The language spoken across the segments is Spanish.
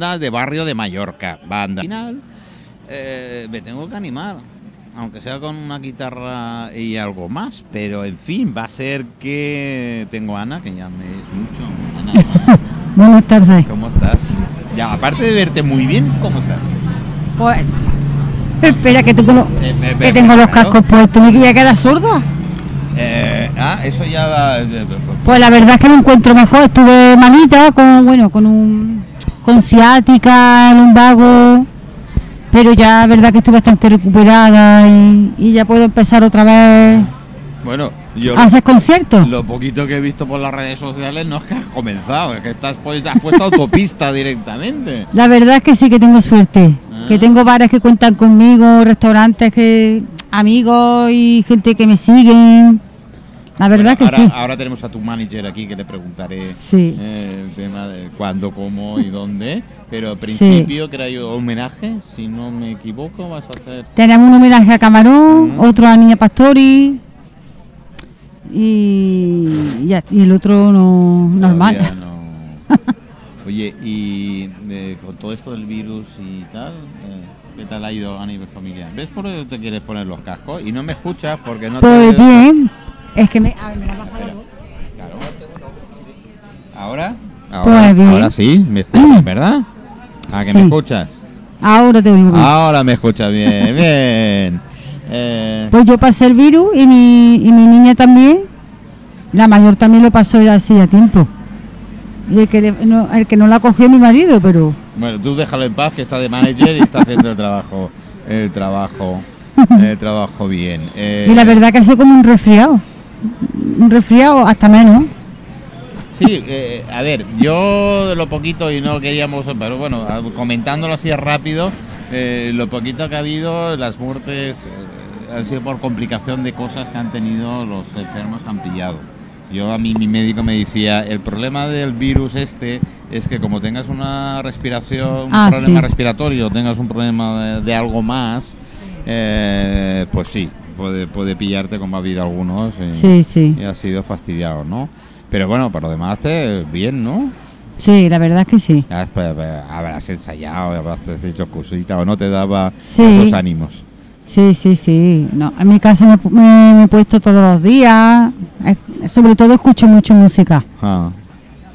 de barrio de Mallorca. Banda. Al final, eh, me tengo que animar. Aunque sea con una guitarra y algo más. Pero en fin, va a ser que tengo a Ana, que ya me es mucho. Ana, Buenas tardes. ¿cómo estás? Ya, aparte de verte muy bien, ¿cómo estás? Pues, espera, que tengo, los- Eh, me- que me- tengo los cascos puestos. ¿Me voy a quedar sorda? Eh, ah, eso ya va. Pues la verdad es que me encuentro mejor. Estuve malita con, bueno, con un, con ciática, lumbago. Pero ya la verdad que estoy bastante recuperada y, y ya puedo empezar otra vez Bueno, yo a hacer conciertos. lo poquito que he visto por las redes sociales no es que has comenzado, es que estás pues, has puesto autopista directamente. La verdad es que sí que tengo suerte. Ah. Que tengo bares que cuentan conmigo, restaurantes que amigos y gente que me siguen. La verdad Bueno, que ahora, sí. ahora tenemos a tu manager aquí que le preguntaré Sí. eh, el tema de cuándo, cómo y dónde. Pero al Sí. principio que era yo homenaje, si no me equivoco, vas a hacer. Tenemos un homenaje a Camarón, otro a Niña Pastori y, y el otro no, normal. No. Oye, y eh, con todo esto del virus y tal, eh, ¿qué tal ha ido a nivel familiar? ¿Ves por qué te quieres poner los cascos? Y no me escuchas porque no Pues te. bien, es que me, a ver, me la ha bajado la voz. Claro. ¿Ahora? Pues bien. Ahora sí, me escuchas, ¿verdad? ¿A que me escuchas? Ahora te oigo bien. Ahora me escuchas bien, bien. Eh, Pues yo pasé el virus y mi, y mi niña también. La mayor también lo pasó ya hace ya tiempo. Y el que, le- no, el que no la cogió mi marido, pero bueno, tú déjalo en paz que está de manager y está haciendo el trabajo, el trabajo, el trabajo bien. Eh, y la verdad que ha sido como un resfriado. Un resfriado hasta menos. Sí, eh, a ver, yo de lo poquito y no queríamos, pero bueno, comentándolo así rápido, eh, lo poquito que ha habido, las muertes eh, han sido por complicación de cosas que han tenido los enfermos que han pillado. Yo a mí mi médico me decía, el problema del virus este es que como tengas una respiración, un Ah, problema sí. respiratorio, tengas un problema de, de algo más, eh, pues sí, puede, puede pillarte como ha habido algunos. y- Sí, sí. y ha sido fastidiado, ¿no? Pero bueno, por lo demás, te, bien, ¿no? Sí, la verdad es que sí. Pues, pues, habrás ensayado, habrás hecho cositas, o no te daba Sí. esos ánimos. Sí, sí, sí. No, en mi casa me, me- me he puesto todos los días. Sobre todo escucho mucho música. Ah.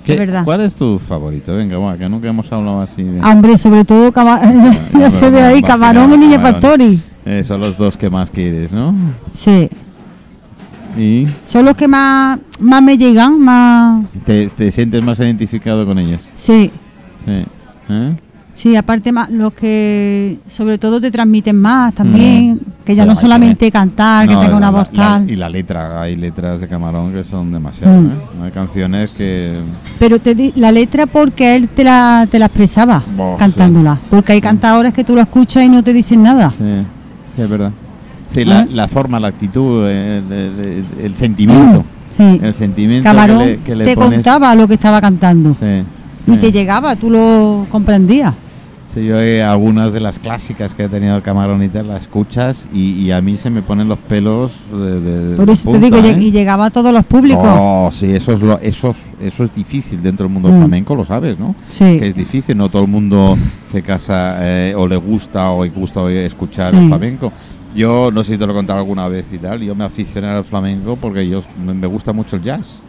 Es verdad. ¿Cuál es tu favorito? Venga, bueno, que nunca hemos hablado así. De... Ah, Hombre, sobre todo, cama- ya, ya, se ve ahí, va- Camarón va- y Niña. Pastori. Eh, son los dos que más quieres, ¿no? Sí. Y Son los que más, más me llegan, más... te, te sientes más identificado con ellos. Sí, Sí. ¿Eh? sí, aparte más, los que sobre todo te transmiten más también, Mm. que ya no solamente cantar, que tenga una voz la- tal. y la letra, hay letras de Camarón que son demasiado. Mm. ¿eh? Hay canciones que. Pero te di- la letra porque él te la, te la expresaba cantándola. Porque hay cantadores que tú lo escuchas y no te dicen nada. Sí, es verdad. Sí, la, ¿Eh? la forma, la actitud, el, el- el sentimiento. Sí. El sentimiento Camarón que le, que le te pones. contaba lo que estaba cantando. Sí, Y sí. te llegaba, tú lo comprendías. Sí, yo eh, algunas de las clásicas que ha tenido Camarón y tal, las escuchas y, y a mí se me ponen los pelos de, de- Por eso te punta, digo, ¿eh? y llegaba a todos los públicos. Oh, sí, eso es, lo, eso, es, eso es difícil dentro del mundo Mm. flamenco, lo sabes, ¿no? Sí. Que es difícil, no todo el mundo se casa eh, o le gusta o le gusta escuchar Sí. el flamenco. Yo no sé si te lo he contado alguna vez y tal, yo me aficioné al flamenco porque yo me gusta mucho el jazz,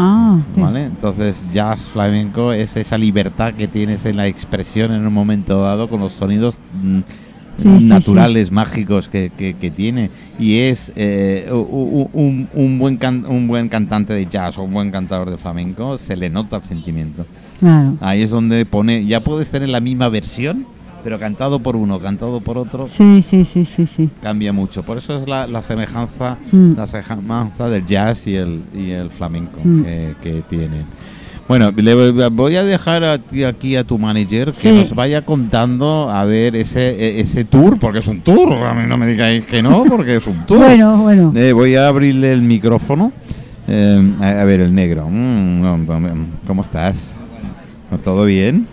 Ah, sí. ¿vale? Entonces jazz flamenco es esa libertad que tienes en la expresión en un momento dado con los sonidos mm, Sí, sí, naturales, mágicos que, que- que tiene y es eh, un, un buen can- un buen cantante de jazz o un buen cantador de flamenco se le nota el sentimiento. Claro. Ahí es donde pone, ya puedes tener la misma versión, pero cantado por uno, cantado por otro, Sí, sí, sí, sí, sí. cambia mucho. Por eso es la, la semejanza, Mm. la semejanza del jazz y el, y el flamenco Mm. que, que tienen. Bueno, le voy- a dejar a ti- aquí a tu manager que Sí. nos vaya contando a ver ese, e- ese tour, porque es un tour, a mí no me digáis que no, porque es un tour. Bueno, bueno. Eh, voy a abrirle el micrófono. Eh, a, a ver, el negro. Mm, ¿Cómo estás? ¿Todo bien?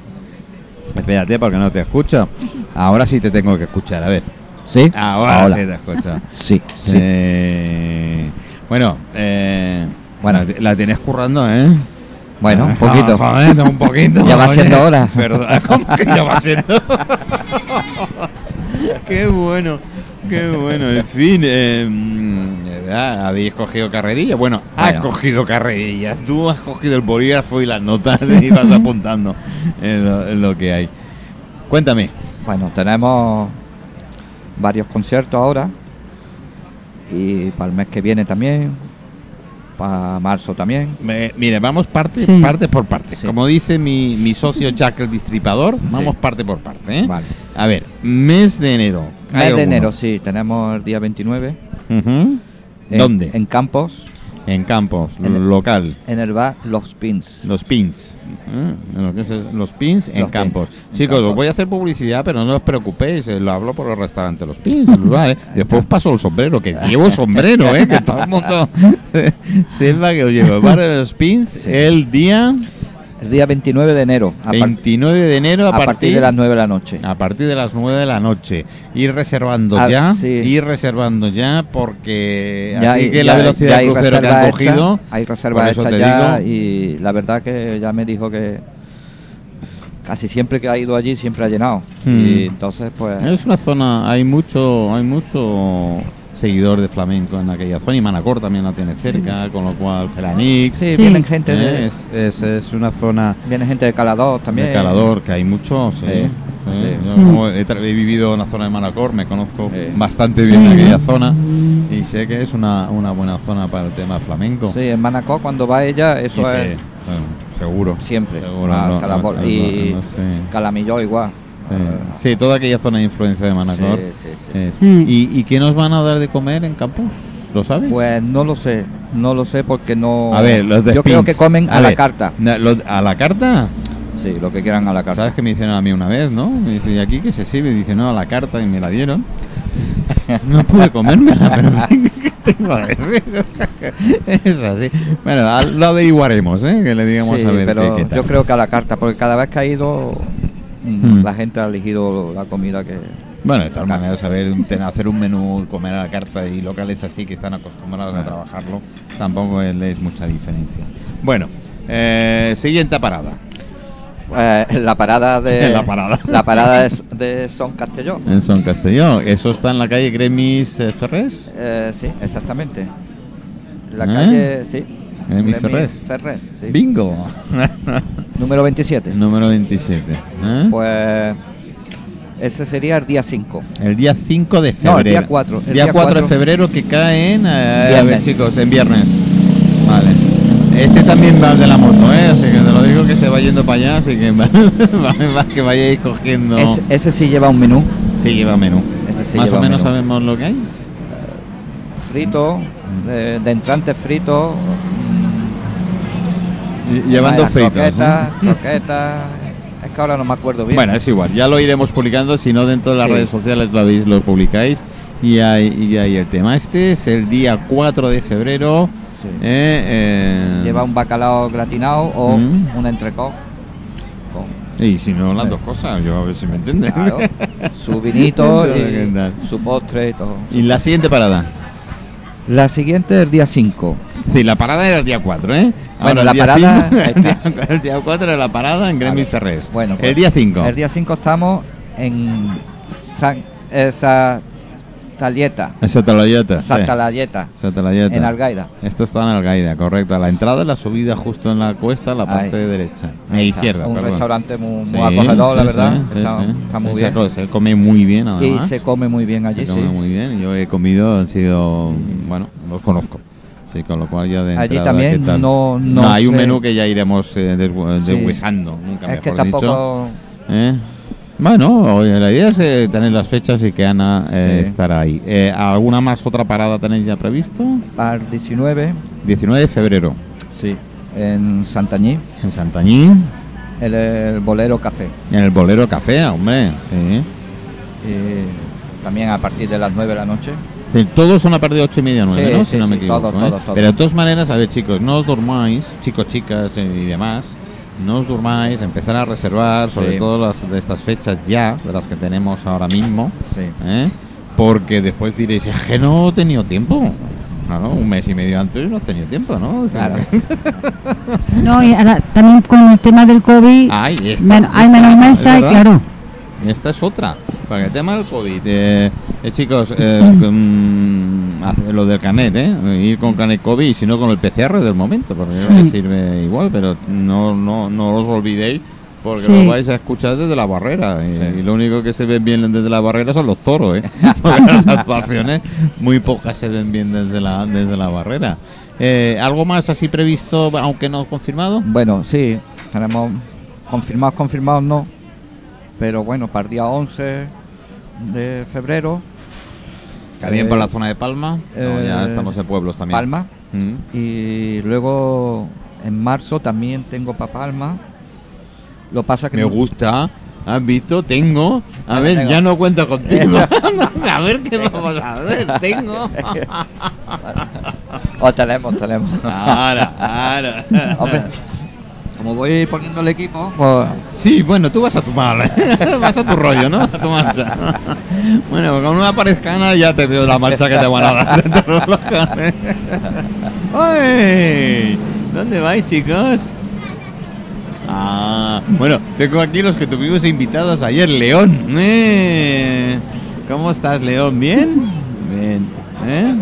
Espérate, porque no te escucho. Ahora sí te tengo que escuchar, a ver. ¿Sí? Ahora sí te escucho. Sí, sí. Eh, bueno, eh, bueno, la tienes currando, ¿eh? Bueno, un poquito. Ah, joder, un poquito. Ya va oye. siendo hora. Perdón, ¿cómo que ya va siendo? qué bueno, qué bueno. En fin, eh, mm, ¿verdad? habéis cogido carrerilla. Bueno, has cogido carrerilla. Tú has cogido el bolígrafo y las notas y vas apuntando en lo, en lo que hay. Cuéntame. Bueno, tenemos varios conciertos ahora. Y para el mes que viene también. Para marzo también. Me- mire, vamos parte, Sí. parte por parte. Sí. Como dice mi, mi socio Jack el Distripador, vamos parte por parte. ¿eh? Vale. A ver, mes de enero. ¿Hay Mes de alguno? enero, sí. Tenemos el día 29. Ujú. en- ¿Dónde? En Campos. En Campos, En local. En el bar Los Pins. Los pins. ¿eh? Lo el- Los pins en Los Campos. pins, en Chicos, os Campos. voy a hacer publicidad, pero no os preocupéis. eh, Lo hablo por el restaurante Los Pins. ¿vale? Después paso el sombrero, que llevo sombrero, ¿eh? que todo el mundo sepa que os llevo. Vale, Los Pins Sí. el día El día 29 de enero. A, par- 29 de enero a, a partir de las 9 de la noche. a partir de las 9 de la noche. Ir reservando Ah, ya, sí. ir reservando ya porque Ya así hay- que la velocidad ya de hay crucero que han hecha, cogido, hay reservas hechas ya digo, y la verdad que ya me dijo que casi siempre que ha ido allí siempre ha llenado. Hmm. Y entonces pues es una zona, hay mucho, hay mucho seguidor de flamenco en aquella zona y Manacor también la tiene cerca, con lo cual Felanix, sí, Sí. vienen gente ¿eh? de es, es, es una zona viene gente de Calador también. de Calador, que hay muchos, sí. Sí, ¿eh? sí. Yo Sí. como he, vivido en la zona de Manacor, me conozco Sí. bastante bien Sí. aquella zona y sé que es una, una buena zona para el tema flamenco. Sí, en Manacor cuando va ella eso es bueno, seguro. siempre. Seguro, a no, Calabor. no, no, y. Calamilló igual. Sí. Sí, toda aquella zona de influencia de Manacor. Sí, sí, sí. es. Sí. ¿Y, ¿Y qué nos van a dar de comer en Campos? ¿Lo sabes? Pues no lo sé, no lo sé porque no. a ver, los de Yo creo que comen a, la ver, carta. los- ¿A la carta? Sí, lo que quieran a la carta. ¿Sabes que me hicieron a mí una vez, no? Me dice, ¿y aquí qué se sirve? Dice, no, a la carta y me la dieron. No pude comérmela, pero. Es así. Bueno, lo averiguaremos, ¿eh? Que le digamos Sí, a ver pero qué, qué tal. yo creo que a la carta, porque cada vez que ha ido, mm, la gente ha elegido la comida que. Bueno, de todas maneras, saber hacer un menú comer a la carta y locales así que están acostumbrados a trabajarlo, tampoco es, es mucha diferencia. Bueno, eh, siguiente parada. Eh, la parada de. La parada. La parada de, de Son Castelló. En Son Castelló. ¿Eso está en la calle Gremis eh, Ferrés? Eh, sí, exactamente. La ¿Eh? calle, sí. Gremis Ferrés. Ferrés, sí. Bingo. Número 27. Número 27. ¿eh? Pues. Ese sería el día 5. el día 5 de febrero. No, el día 4, el Día día 4 de 4. febrero que cae en... eh, a ver, Viernes. chicos, en viernes. Vale. Este también va de la moto, ¿eh? Así que te lo digo que se va yendo para allá, así que, va- va- que vayáis cogiendo... Ese, ese sí lleva un menú. Sí, lleva menú. Ese sí Más lleva o menos menú. sabemos lo que hay. Frito, eh, de entrantes fritos. Llevando fritos. Croquetas. Es que ahora no me acuerdo bien. Bueno, es igual, ya lo iremos publicando, si no dentro de las Sí. redes sociales lo, lo publicáis y ahí, y ahí el tema. Este es el día 4 de febrero. Sí. eh, eh, Lleva un bacalao gratinado o Mm. un entrecot. Y si no, las dos cosas, yo a ver si me entiendes. claro, su vinito y su postre y todo. y la siguiente parada. La siguiente es el día 5. Sí, la parada era el día 4, ¿eh? Bueno, el la parada- cinco- el, día, el día 4 era la parada en Gremis Vale. Ferrés. Bueno, el pues, día 5. El día 5 estamos en San, esa Talieta, Santa Layeta. sí. En Algaida. Esto está en Algaida, correcto. La entrada, la subida justo en la cuesta, la parte Ahí. derecha. Eh, está, izquierda, Un perdón. restaurante muy, muy Sí, acogedor, la sí, verdad. está, muy bien. Se, come muy bien, Y además. se come muy bien allí, Se come sí. muy bien. Yo he comido, han sido, bueno, los conozco. Sí, con lo cual ya de Allí entrada, también no- no hay un menú que ya iremos eh, Sí. deshuesando, nunca Es que mejor dicho. tampoco. ¿Eh? Bueno, la idea es eh, tener las fechas y que Ana eh, Sí. estará ahí. Eh, ¿Alguna más otra parada tenéis ya previsto? Para el 19, 19 de febrero, sí, en Santañí, en Santañí, el, el Bolero Café. en el Bolero Café, hombre. Sí. Y también a partir de las 9 de la noche. Sí, Todos son a partir de 8 y media, 9, Sí, ¿no? sí, si no me equivoco. todos, ¿eh? todos, todos. Pero de todas maneras, a ver, chicos, no os durmáis, chicos, chicas eh, y demás. No os durmáis, empezar a reservar, sobre todo las de estas fechas ya, de las que tenemos ahora mismo. Sí. ¿eh? Porque después diréis, es que no he tenido tiempo. Claro, un mes y medio antes no has tenido tiempo, ¿no? Claro. No, y ahora también con el tema del COVID, Ay, esta, men- hay menos verdad. claro. Esta es otra. Para el tema del COVID. eh, eh, chicos, eh, mm, lo del canet, ¿eh? Ir con canet COVID y si no con el PCR del momento, porque Sí. sirve igual, pero no, no, no os olvidéis porque Sí. lo vais a escuchar desde la barrera. Y, Sí. y lo único que se ven bien desde la barrera son los toros, ¿eh? Porque las actuaciones muy pocas se ven bien desde la, desde la barrera. Eh, ¿Algo más así previsto, aunque no confirmado? Bueno, sí, tenemos confirmados, confirmados no, pero bueno, para el día 11 de febrero, También Eh, para la zona de Palma. No, ya eh, estamos en pueblos también. Palma, Mm. y luego en marzo también tengo para Palma. Lo pasa que Me no- gusta. ¿Has visto? Tengo. A ver, ya no cuento contigo. a ver qué vamos a ver. Tengo. Oh, tenemos, tenemos. Ahora, ahora. Hombre, como voy poniendo el equipo, pues Sí, bueno, tú vas a tu mal. vas a tu rollo, ¿no? A tu marcha. bueno, con una parezcana ya te veo la marcha que te van a dar. ¿Dónde vais, chicos? Ah, bueno, tengo aquí los que tuvimos invitados ayer, León. Eh, ¿Cómo estás, León? ¿Bien? Bien. ¿Eh?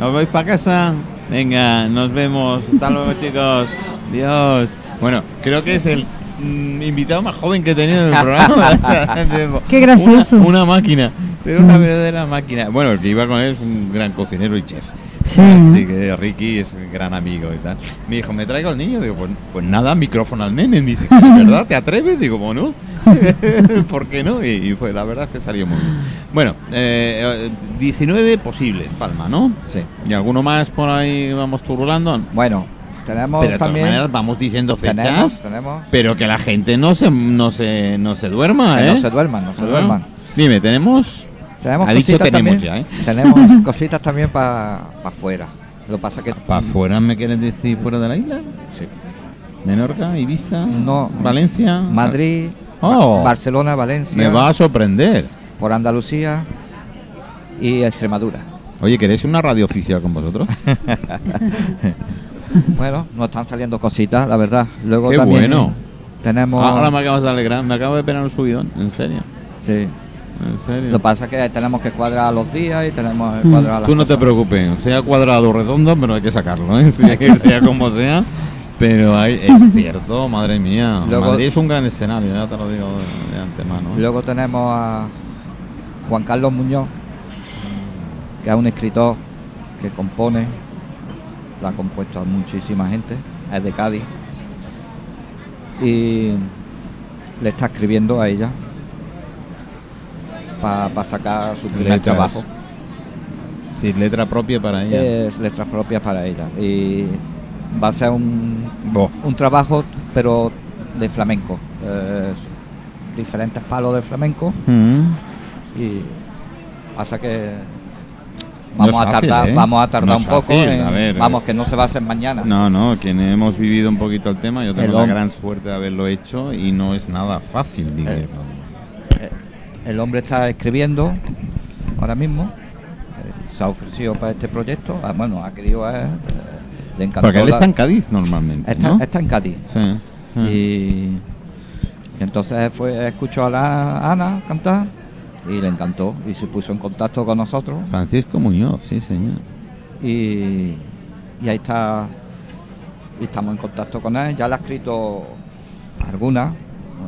¿Os vais para casa? Venga, nos vemos. Hasta luego, chicos. Dios. Bueno, creo que es el mm, invitado más joven que he tenido en el programa. Qué gracioso. Una, una máquina, pero una verdadera máquina. Bueno, el que iba con él es un gran cocinero y chef. Sí. Así que Ricky es un gran amigo y tal. Me dijo, ¿me traigo al niño? Digo, pues, pues nada, micrófono al nene. Me dice, ¿de verdad te atreves? Digo, bueno, ¿por qué no? Y, y fue, la verdad es que salió muy bien. Bueno, eh, eh, 19 posibles, Palma, ¿no? sí. Y alguno más por ahí vamos turulando. Bueno, tenemos Pero de todas también. maneras vamos diciendo fechas. tenemos, tenemos. Pero que la gente no se, no se, no se duerma, Que ¿eh? no se duerman, no se Ah. duerman. Dime, tenemos... Tenemos Ha dicho tenemos también. ya, ¿eh? Tenemos cositas también para afuera. Lo que pasa que ¿Para afuera me quieres decir fuera de la isla? Sí. Menorca, Ibiza, No. Valencia, Madrid, Oh. Ba- Barcelona, Valencia, Me va a sorprender. por Andalucía y Extremadura. Oye, ¿queréis una radio oficial con vosotros? Bueno, nos están saliendo cositas, la verdad. Luego Qué también bueno. tenemos. Ahora me acabas de alegrar, me acabo de pegar un subidón, en serio. Sí. En serio. Lo que pasa es que tenemos que cuadrar los días y tenemos que Mm. cuadrar las Tú no te preocupes, sea cuadrado o redondo, pero hay que sacarlo, ¿eh? sea, que sea como sea. Pero hay, es cierto, madre mía. Luego- Madrid es un gran escenario, ya te lo digo de, de antemano. ¿eh? Luego tenemos a Juan Carlos Muñoz, que es un escritor que compone, ha compuesto a muchísima gente, es de Cádiz. Y le está escribiendo a ella para sacar su primer Letras. trabajo. Sí, letra propia para ella. Es letras propias para ella. Y va a ser un, Bo. un trabajo, pero de flamenco. Eh, diferentes palos de flamenco Mm. y pasa que vamos es a fácil, tardar ¿eh? vamos a tardar No un poco fácil, en- a ver, vamos eh. que no se va a hacer mañana No, no, quien hemos vivido un poquito el tema, yo tengo El la gran suerte de haberlo hecho y no es nada fácil. Eh, el hombre está escribiendo ahora mismo eh, se ha ofrecido para este proyecto ah, bueno ha querido eh, eh, le encantó Porque él está en Cádiz normalmente, está- ¿no? está en Cádiz Sí. y, y entonces fue escuchó a la Ana cantar y le encantó y se puso en contacto con nosotros Francisco Muñoz, sí, señor. y, y ahí está y estamos en contacto con él ya le ha escrito algunas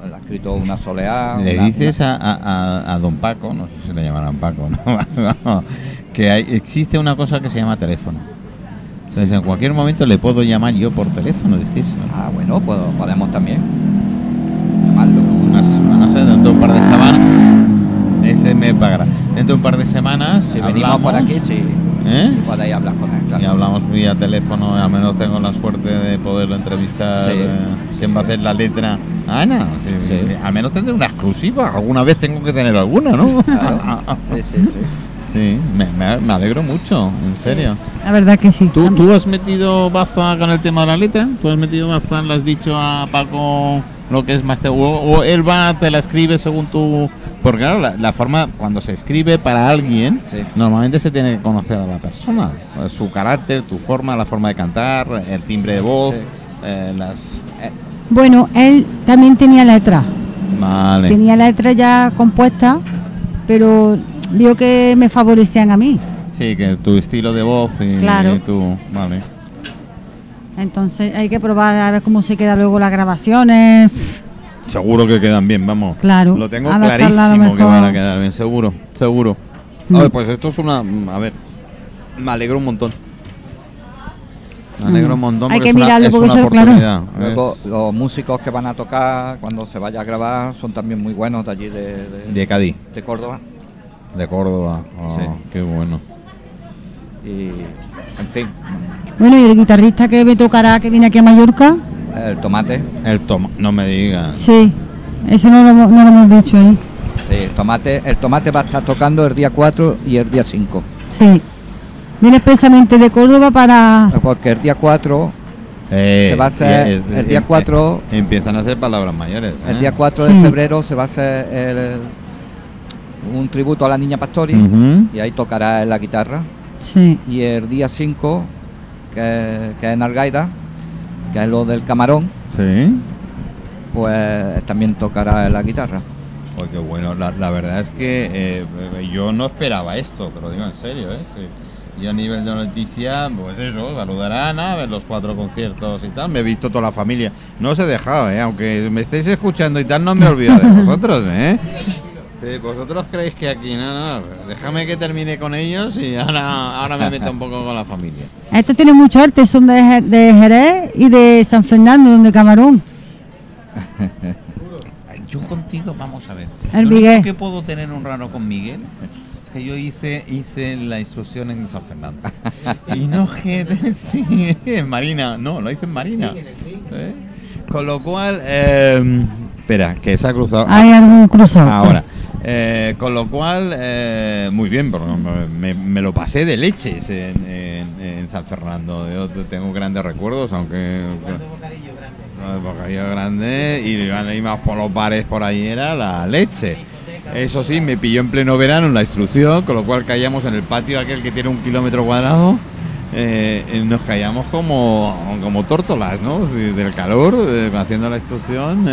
le ha escrito una soleá Le una- dices a, a- a- a don Paco, no sé si le llamarán Paco, ¿no? que hay- existe una cosa que se llama teléfono. Entonces, en cualquier momento le puedo llamar yo por teléfono, decís. ah bueno pues podemos también llamarlo Unas, no sé, dentro de un par de semanas. Me pagará. Dentro de un par de semanas. si venimos por aquí sí ¿eh? si podéis hablar con él claro. Y hablamos vía teléfono, al menos tengo la suerte de poderlo entrevistar. Sí. eh, ¿Quién va a hacer la letra? Ana. Sí, Sí. Al menos tendré una exclusiva. Alguna vez tengo que tener alguna, ¿no? Claro. sí sí sí Sí, me, me- me alegro mucho, en serio. La verdad que sí. ¿Tú, ¿Tú has metido baza con el tema de la letra? ¿Tú has metido baza, le has dicho a Paco lo que es más te o, o él va te la escribe según tu porque claro la, la forma cuando se escribe para alguien Sí. normalmente se tiene que conocer a la persona eh, su carácter tu forma la forma de cantar el timbre de voz Sí. eh, las Bueno, él también tenía letra. vale Tenía letra ya compuesta, pero vio que me favorecían a mí. sí que tu estilo de voz y, Claro. y tu vale Entonces hay que probar a ver cómo se quedan luego las grabaciones. seguro que quedan bien vamos Claro, lo tengo adaptarla a lo clarísimo que van a quedar bien seguro seguro Mm. Oye, pues esto es una a ver me alegro un montón me alegro un montón Hay porque que es una, mirarlo es porque una eso, claro. oportunidad Luego, Es los músicos que van a tocar cuando se vaya a grabar son también muy buenos de allí de, de, de Cádiz de Córdoba. de Córdoba Oh, Sí. qué bueno Y, en fin, Bueno, y el guitarrista que me tocará, que viene aquí a Mallorca, el tomate. el toma no me digas sí, eso no lo, hemos- no lo hemos dicho ahí. Sí, el tomate, el tomate va a estar tocando el día 4 y el día 5. Sí. Viene expresamente de Córdoba para... Porque el día 4, Eh, Se va a hacer eh, el día eh, 4. eh, empiezan a ser palabras mayores el ¿eh? día 4 Sí. de febrero se va a hacer el- un tributo a la niña Pastori y ahí tocará en la guitarra. Sí. Y el día 5, que, que es en Algaida, que es lo del camarón, sí pues también tocará la guitarra. Pues qué bueno, la, la verdad es que eh, yo no esperaba esto, pero digo en serio, ¿eh? Sí. Yo a nivel de noticia, pues eso, saludar a Ana, ver los cuatro conciertos y tal, me he visto toda la familia. No os he dejado, ¿eh? Aunque me estéis escuchando y tal, no me olvido de vosotros, ¿eh? Eh, ¿Vosotros creéis que aquí? No, no, déjame que termine con ellos y ahora, ahora me meto un poco con la familia. Estos tienen mucho arte, son de, Jer- de Jerez y de San Fernando, donde Camarón. Yo contigo, vamos a ver. El Lo único Miguel. que puedo tener un raro con Miguel es que yo hice hice la instrucción en San Fernando. y no que sí, en Marina, no, lo hice en Marina. ¿Eh? Con lo cual, eh, espera, que se ha cruzado. Hay algún cruzado. Ahora. Eh, con lo cual, eh, muy bien, porque me, me lo pasé de leches en, en- en San Fernando. Yo tengo grandes recuerdos, aunque. El bocadillo grande y íbamos por los bares por ahí, era la leche. Eso sí, me pilló en pleno verano en la instrucción, con lo cual caíamos en el patio aquel que tiene un kilómetro cuadrado. eh, eh, nos caíamos como, como tórtolas, ¿no? Del calor, eh, haciendo la instrucción.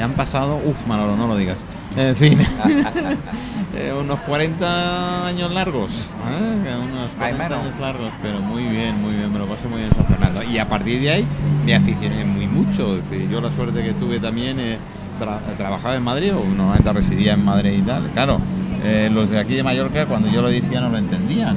Ya han pasado, uff, Manolo, no lo digas. En fin, eh, unos 40 años largos. ¿eh? Unos Ay, 40 menos. años largos, pero muy bien, muy bien, me lo pasé muy bien en San Fernando. Y a partir de ahí me aficioné muy mucho. Es decir, yo la suerte que tuve también, eh, tra- trabajaba en Madrid, o normalmente residía en Madrid y tal. Claro, eh, los de aquí de Mallorca, cuando yo lo decía, no lo entendían.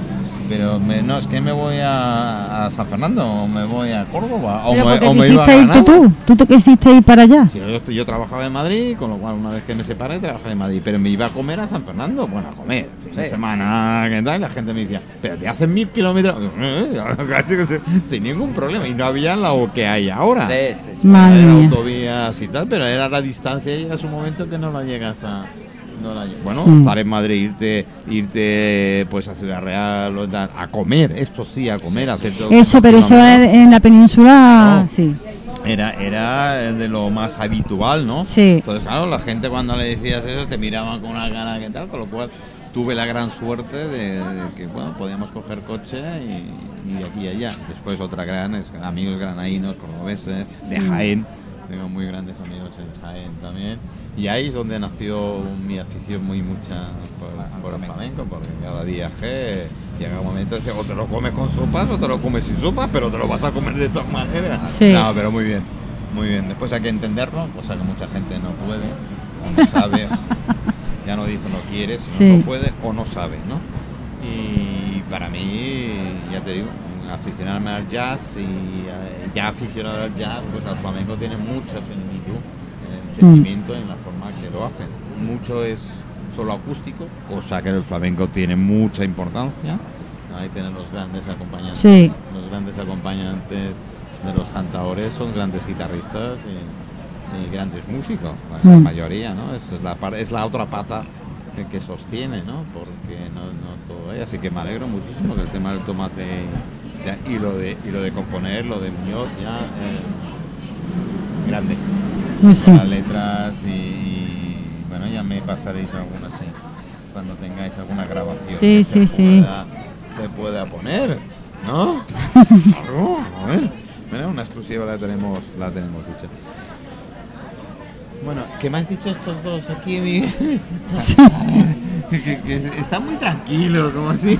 Pero me- no, es que me voy a, a San Fernando, o me voy a Córdoba, o Pero me, o me iba a irte Granada. tú, tú te quisiste ir para allá. Sí, yo, yo trabajaba en Madrid, con lo cual una vez que me separé trabajaba en Madrid, pero me iba a comer a San Fernando, bueno, a comer, fin de Sí. semana, ¿qué tal? La gente me decía, pero te hacen mil kilómetros, Eh, sin ningún problema, y no había lo que hay ahora. Sí, sí, sí. Madre mía. autovías y tal, pero era la distancia y llega su momento que no la llegas a... no la lle- bueno, Sí. estar en Madrid, irte, irte pues a Ciudad Real, o tal, a comer, esto sí, a comer, a hacer todo Eso, pero eso en la península, No. sí. Era, era de lo más habitual, ¿no? Sí. Entonces, claro, la gente cuando le decías eso te miraban con una cara que tal, con lo cual tuve la gran suerte de, de que, bueno, podíamos coger coche y, y de aquí y allá. Después otra gran, es amigos granadinos, cordobeses, de Mm. Jaén, tengo muy grandes amigos en Jaén también. Y ahí es donde nació mi afición muy mucha por, por el flamenco, porque cada viaje llega un momento que o te lo comes con sopas o te lo comes sin sopas, pero te lo vas a comer de todas maneras. Sí. No, pero muy bien, muy bien. Después hay que entenderlo, cosa que mucha gente no puede, o no sabe, ya no dice no quiere, sino Sí. no puede o no sabe, ¿no? Y para mí, ya te digo, aficionarme al jazz y eh, ya aficionado al jazz, pues al flamenco tiene mucha similitud en el sentimiento y en la forma que lo hacen. Mucho es solo acústico, cosa que el flamenco tiene mucha importancia. Ahí tienen los grandes acompañantes. Sí. Los grandes acompañantes de los cantadores son grandes guitarristas y, y grandes músicos, la Mm. mayoría, ¿no? Es la, es otra pata que- que sostiene, ¿no? Porque no, no todo hay. Así que me alegro muchísimo del tema del tomate ya, y lo de y lo de componer, lo de Muñoz, ya eh, grande. Pues sí. las letras y, y, bueno, ya me pasaréis algunas sí, cuando tengáis alguna grabación. Sí, sí, se sí. Pueda, se pueda poner, ¿no? Claro, a ver. Mira, una exclusiva la tenemos, la tenemos dicha. Bueno, ¿qué me has dicho estos dos aquí, Miguel? que, están muy tranquilos, como así.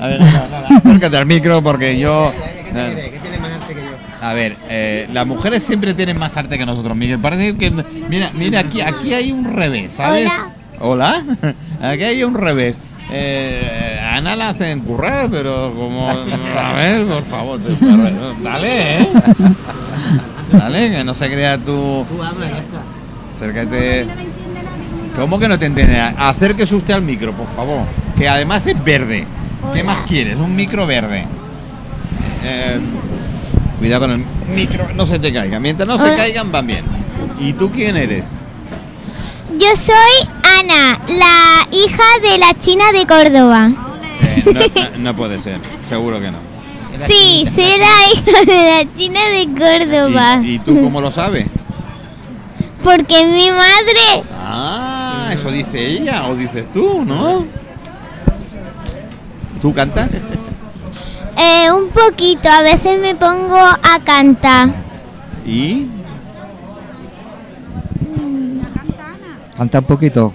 a ver, acércate al micro porque yo. ¿Qué tiene más arte que yo? A ver, eh, las mujeres siempre tienen más arte que nosotros, Miguel. Parece que. Mira, mira, aquí, aquí hay un revés, ¿sabes? Hola. Aquí hay un revés. Eh, Ana la hacen currar, pero como. A ver, por favor. te- Dale, ¿eh? Dale, que no se crea tú. Tú habla ya está. Acércate. ¿Cómo que no te entiende? Acérquese usted al micro, por favor. Que además es verde. ¿Qué más quieres? Un micro verde. Eh, cuidado con el micro, no se te caiga. Mientras no se caigan, van bien. ¿Y tú quién eres? Yo soy Ana, la hija de la China de Córdoba. Eh, no, no- no puede ser, seguro que no. Sí, soy la hija de la China de Córdoba. ¿Y, y tú cómo lo sabes? Porque mi madre, Ah, eso dice ella o dices tú, ¿no? ¿Tú cantas? eh, un poquito, a veces me pongo a cantar. ¿Y? Canta un poquito.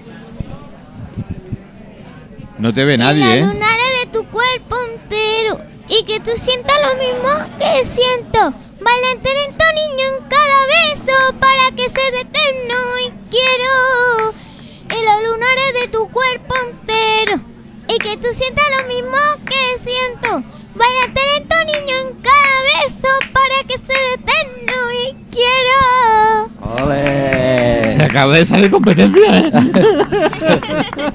No te ve nadie, ¿eh? de tu cuerpo entero y que tú sientas lo mismo que siento. Lento niño en cada beso para que sea de eterno y quiero. Los lunares de tu cuerpo entero y que tú sientas lo mismo que siento. Baila lento niño en cada beso para que sea de eterno y quiero. Se ¡Ole! acaba de salir competencia, ¿eh?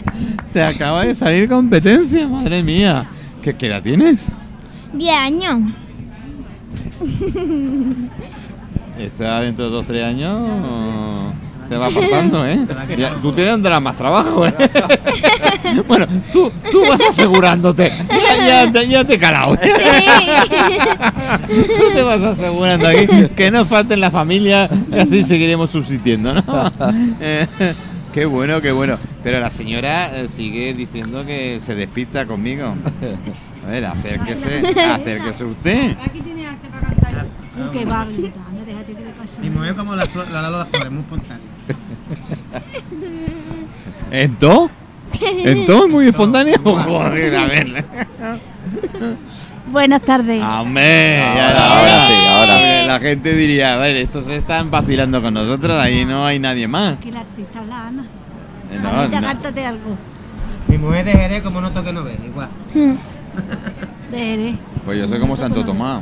Se acaba de salir competencia, madre mía. ¿Qué, qué edad tienes? 10 años. Está dentro de dos tres años. Te va pasando, ¿eh? Ya, tú tienes donde más trabajo, ¿eh? bueno, tú, tú vas asegurándote. Ya, ya, te- ya te he calado. Sí. Tú te vas asegurando aquí que no falte en la familia y así seguiremos subsistiendo, ¿no? Eh, qué bueno, qué bueno. Pero la señora eh, sigue diciendo que se despista conmigo. A ver, acérquese, acérquese usted. Aquí tiene arte para cantar. va, Gritana, déjate que le pase. Mi mujer como la, flor- la, la, las flores, muy espontánea. ¿Ento? ¿Ento? ¿Muy espontáneo? Joder, a ver. Buenas tardes. Hombre, ya Ahora, era ahora hora. sí, ahora. La gente diría, a ver, estos están vacilando con nosotros, ahí no hay nadie más. Que el artista es la Ana. Eh, no, Anita, no. cántate algo. Mi mujer de Jerez como no toque no ve, igual. De Jerez. Pues yo soy como Santo Tomás.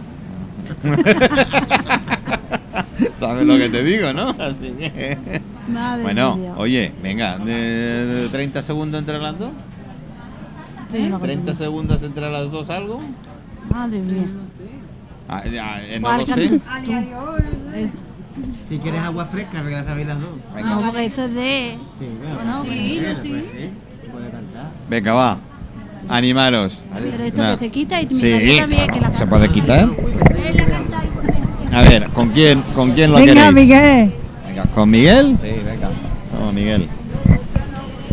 ¿Sabes lo que te digo, no? Así que... Madre Bueno, mía. oye, venga, de, de 30 segundos entre las dos. Una 30 cosa. segundos entre las dos, algo. Madre mía. Ah, eh, no ¿Cuál lo sé. Eh, Si quieres agua fresca, porque la sabéis las dos. No, porque eso es de... Sí, Bueno, sí, sí. Puede cantar. Venga, va. Animaros. Pero esto Nah. que se quita y mi Sí, también claro, que la ¿Se puede quitar? A ver, ¿con quién, con quién lo Venga, queréis? Miguel. Venga. ¿Con Miguel? Sí, venga. Vamos, Miguel.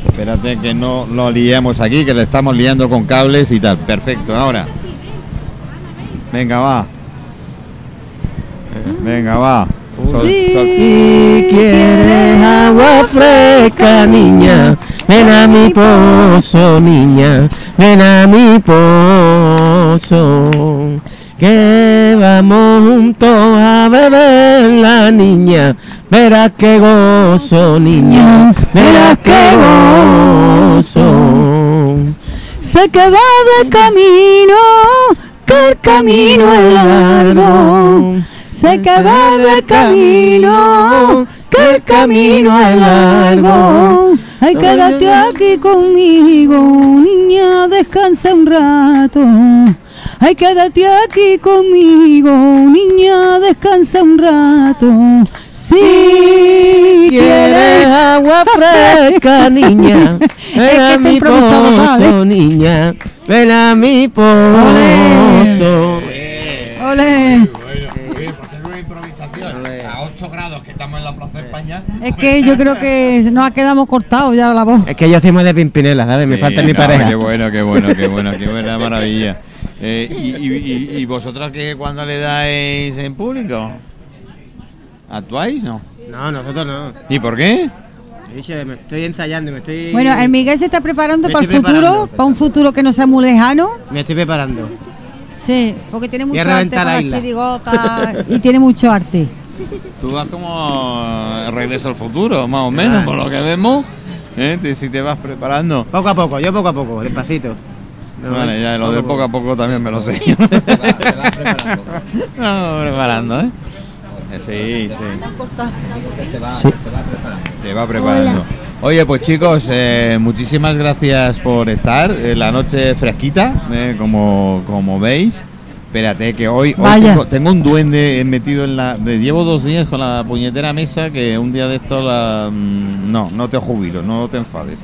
Espérate que no lo liemos aquí, que le estamos liando con cables y tal. Perfecto, ahora. Venga, va. Venga, va. Sol- Sí. sol- Si quieres agua fresca, niña, ven a mi pozo, niña, ven a mi pozo. Que vamos juntos a beber la niña, verás que gozo, niña, verás que gozo. Se queda de camino, que el camino es largo. Se queda de camino, que el camino es largo. Ay, quédate aquí conmigo, niña, descansa un rato. Ay, quédate aquí conmigo, niña, descansa un rato. Si quieres agua fresca, niña, ven a mi pozo, niña, ven a mi pozo. Ole. Bueno, oye, por ser una improvisación, a 8 grados que estamos en la plaza España. Es que yo creo que nos quedamos cortados ya la voz. Es que yo soy más de Pimpinela, ¿sabes? Me Sí, falta mi pareja. Qué bueno, qué bueno, qué bueno, qué buena maravilla. Eh, y, y- y- y vosotros qué cuándo le dais en público? ¿Actuáis? No. No, nosotros no. ¿Y por qué? Me estoy ensayando, me estoy. Bueno, el Miguel se está preparando Me para el futuro, preparando. para un futuro que no sea muy lejano. Me estoy preparando. Sí, porque tiene mucho arte para la las chirigotas y tiene mucho arte. Tú vas como regreso al futuro, más o menos, Ah. por lo que vemos. ¿eh? Te- si te vas preparando. Poco a poco, yo poco a poco, despacito. No, Vale, ya lo del poco a poco también me lo sé. Se va, se va preparando. No, preparando, ¿eh? Sí, sí. Se va, Sí. se va preparando. Se va preparando. Oye, pues chicos, eh, muchísimas gracias por estar. Eh, la noche fresquita, eh, como, como veis. Espérate, que hoy, hoy tengo, tengo un duende metido en la... de- llevo dos días con la puñetera mesa que un día de esto la... mm, No, no te jubilo, no te enfades.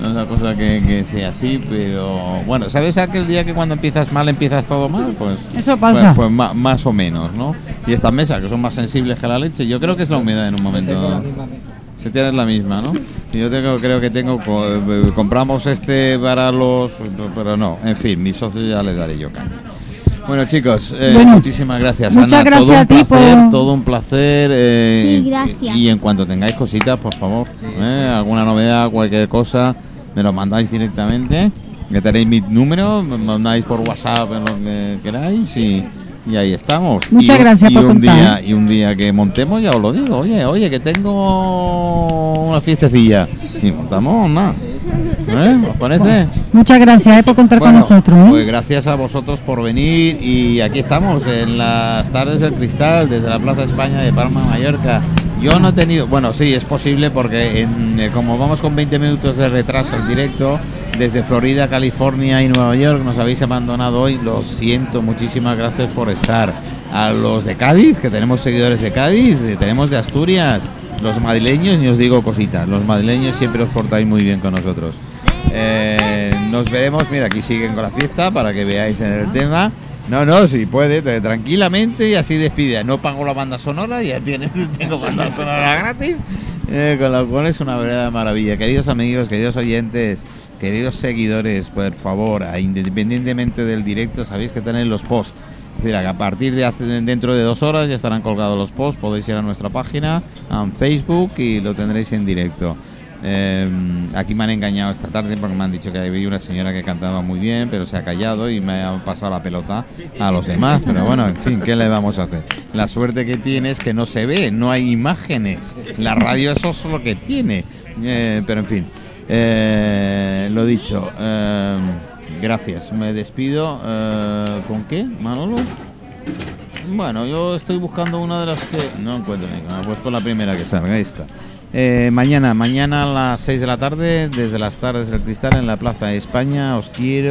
No es una cosa que, que sea así, pero bueno, ¿sabes aquel día que cuando empiezas mal empiezas todo mal? Pues Eso pasa. Pues, pues ma- más o menos, ¿no? Y estas mesas que son más sensibles que la leche, yo creo que es la humedad en un momento. Tengo la misma mesa. Si tienes la misma, ¿no? Y yo tengo, creo que tengo, co- eh, compramos este para los, pero no, en fin, mis socios ya le daré yo caña. Bueno chicos, eh, Bueno, muchísimas gracias. muchas Ana, gracias todo un a ti placer, por- todo un placer. eh, Sí, gracias. Y, y en cuanto tengáis cositas, por favor, eh, alguna novedad, cualquier cosa, me lo mandáis directamente. Que tenéis mi número, me mandáis por WhatsApp en lo que queráis y, y ahí estamos. Muchas Y gracias y por un contar. día y un día que montemos ya os lo digo, oye, oye, que tengo una fiestecilla y montamos más. ¿Eh? ¿Os parece? Muchas gracias eh, por contar Bueno, con nosotros. ¿eh? Pues gracias a vosotros por venir y aquí estamos en las tardes del cristal desde la Plaza España de Palma, Mallorca. Yo no he tenido, bueno, sí, es posible porque en, eh, como vamos con 20 minutos de retraso en directo, desde Florida, California y Nueva York nos habéis abandonado hoy, lo siento, muchísimas gracias por estar. A los de Cádiz, que tenemos seguidores de Cádiz, eh, tenemos de Asturias, los madrileños, y os digo cositas, los madrileños siempre os portáis muy bien con nosotros. Eh, nos veremos, mira, aquí siguen con la fiesta para que veáis en el tema. No, no, si puede, te- tranquilamente y así despide. No pago la banda sonora, ya tienes, tengo banda sonora gratis. Eh, con lo cual es una verdadera maravilla. Queridos amigos, queridos oyentes, queridos seguidores, por favor, independientemente del directo, sabéis que tenéis los posts. Es decir, a partir de dentro de dos horas ya estarán colgados los posts. Podéis ir a nuestra página, a Facebook y lo tendréis en directo. Eh, aquí me han engañado esta tarde porque me han dicho que había una señora que cantaba muy bien, pero se ha callado y me ha pasado la pelota a los demás. Pero bueno, en fin, ¿qué le vamos a hacer? La suerte que tiene es que no se ve, no hay imágenes. La radio eso es lo que tiene. Eh, pero en fin, eh, lo dicho. gracias, me despido. ¿Con qué, Manolo? Bueno, yo estoy buscando una de las que... No encuentro ninguna, pues con la primera que salga, está. Eh, mañana, mañana a las 6 de la tarde, desde las tardes del cristal en la Plaza de España, os quiero...